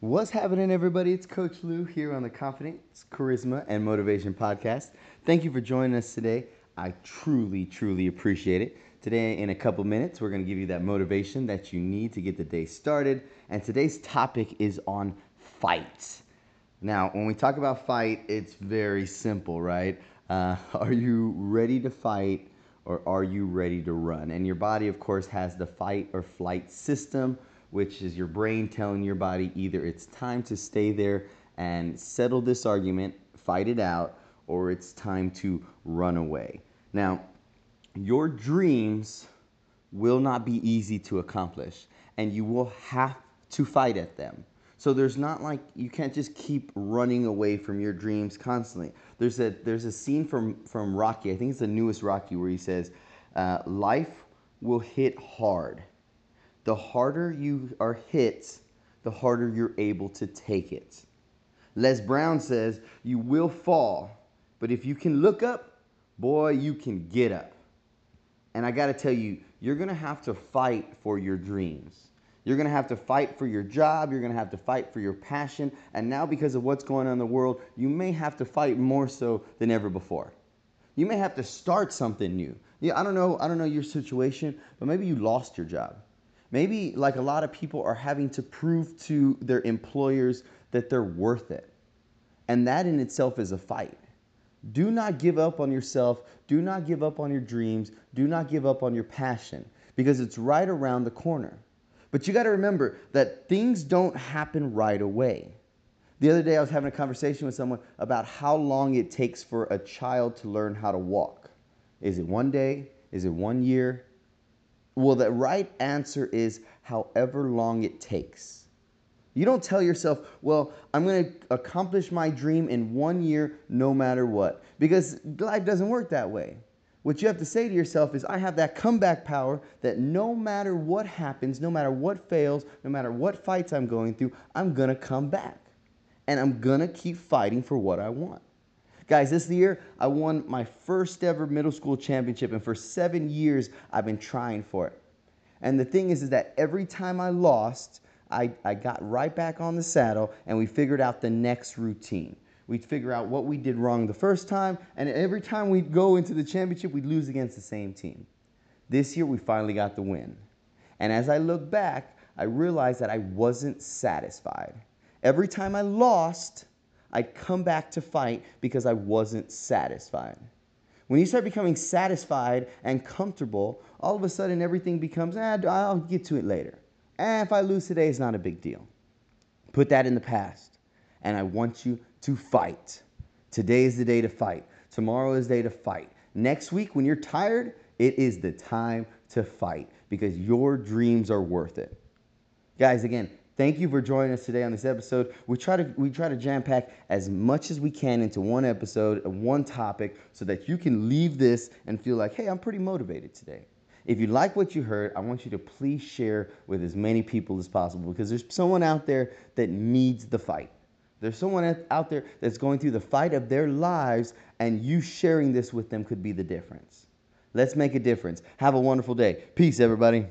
What's happening, everybody? It's Coach Lou here on the Confidence, Charisma, and Motivation Podcast. Thank you for joining us today. I truly, truly appreciate it. Today, in a couple minutes, we're going to give you that motivation that you need to get the day started. And today's topic is on fight. Now, when we talk about fight, it's very simple, right? Uh, are you ready to fight or are you ready to run? And your body, of course, has the fight or flight system which is your brain telling your body either it's time to stay there and settle this argument, fight it out, or it's time to run away. Now, your dreams will not be easy to accomplish, and you will have to fight at them. So there's not like you can't just keep running away from your dreams constantly. There's a there's a scene from from Rocky. I think it's the newest Rocky where he says, uh, "Life will hit hard, the harder you are hit, the harder you're able to take it. Les Brown says, You will fall, but if you can look up, boy, you can get up. And I got to tell you, you're going to have to fight for your dreams. You're going to have to fight for your job. You're going to have to fight for your passion. And now, because of what's going on in the world, you may have to fight more so than ever before. You may have to start something new. Yeah, I don't know. I don't know your situation, but maybe you lost your job. Maybe, like a lot of people, are having to prove to their employers that they're worth it. And that in itself is a fight. Do not give up on yourself. Do not give up on your dreams. Do not give up on your passion because it's right around the corner. But you got to remember that things don't happen right away. The other day, I was having a conversation with someone about how long it takes for a child to learn how to walk. Is it one day? Is it one year? Well, the right answer is however long it takes. You don't tell yourself, well, I'm going to accomplish my dream in one year no matter what, because life doesn't work that way. What you have to say to yourself is, I have that comeback power that no matter what happens, no matter what fails, no matter what fights I'm going through, I'm going to come back. And I'm going to keep fighting for what I want. Guys, this year I won my first ever middle school championship, and for seven years I've been trying for it. And the thing is, is that every time I lost, I, I got right back on the saddle and we figured out the next routine. We'd figure out what we did wrong the first time, and every time we'd go into the championship, we'd lose against the same team. This year, we finally got the win. And as I look back, I realized that I wasn't satisfied. Every time I lost, I'd come back to fight because I wasn't satisfied. When you start becoming satisfied and comfortable, all of a sudden everything becomes, ah, I'll get to it later. Eh, if I lose today, it's not a big deal. Put that in the past. And I want you to fight. Today is the day to fight. Tomorrow is the day to fight. Next week, when you're tired, it is the time to fight because your dreams are worth it. Guys, again, Thank you for joining us today on this episode. We try to we try to jam pack as much as we can into one episode, uh, one topic, so that you can leave this and feel like, hey, I'm pretty motivated today. If you like what you heard, I want you to please share with as many people as possible because there's someone out there that needs the fight. There's someone out there that's going through the fight of their lives, and you sharing this with them could be the difference. Let's make a difference. Have a wonderful day. Peace, everybody.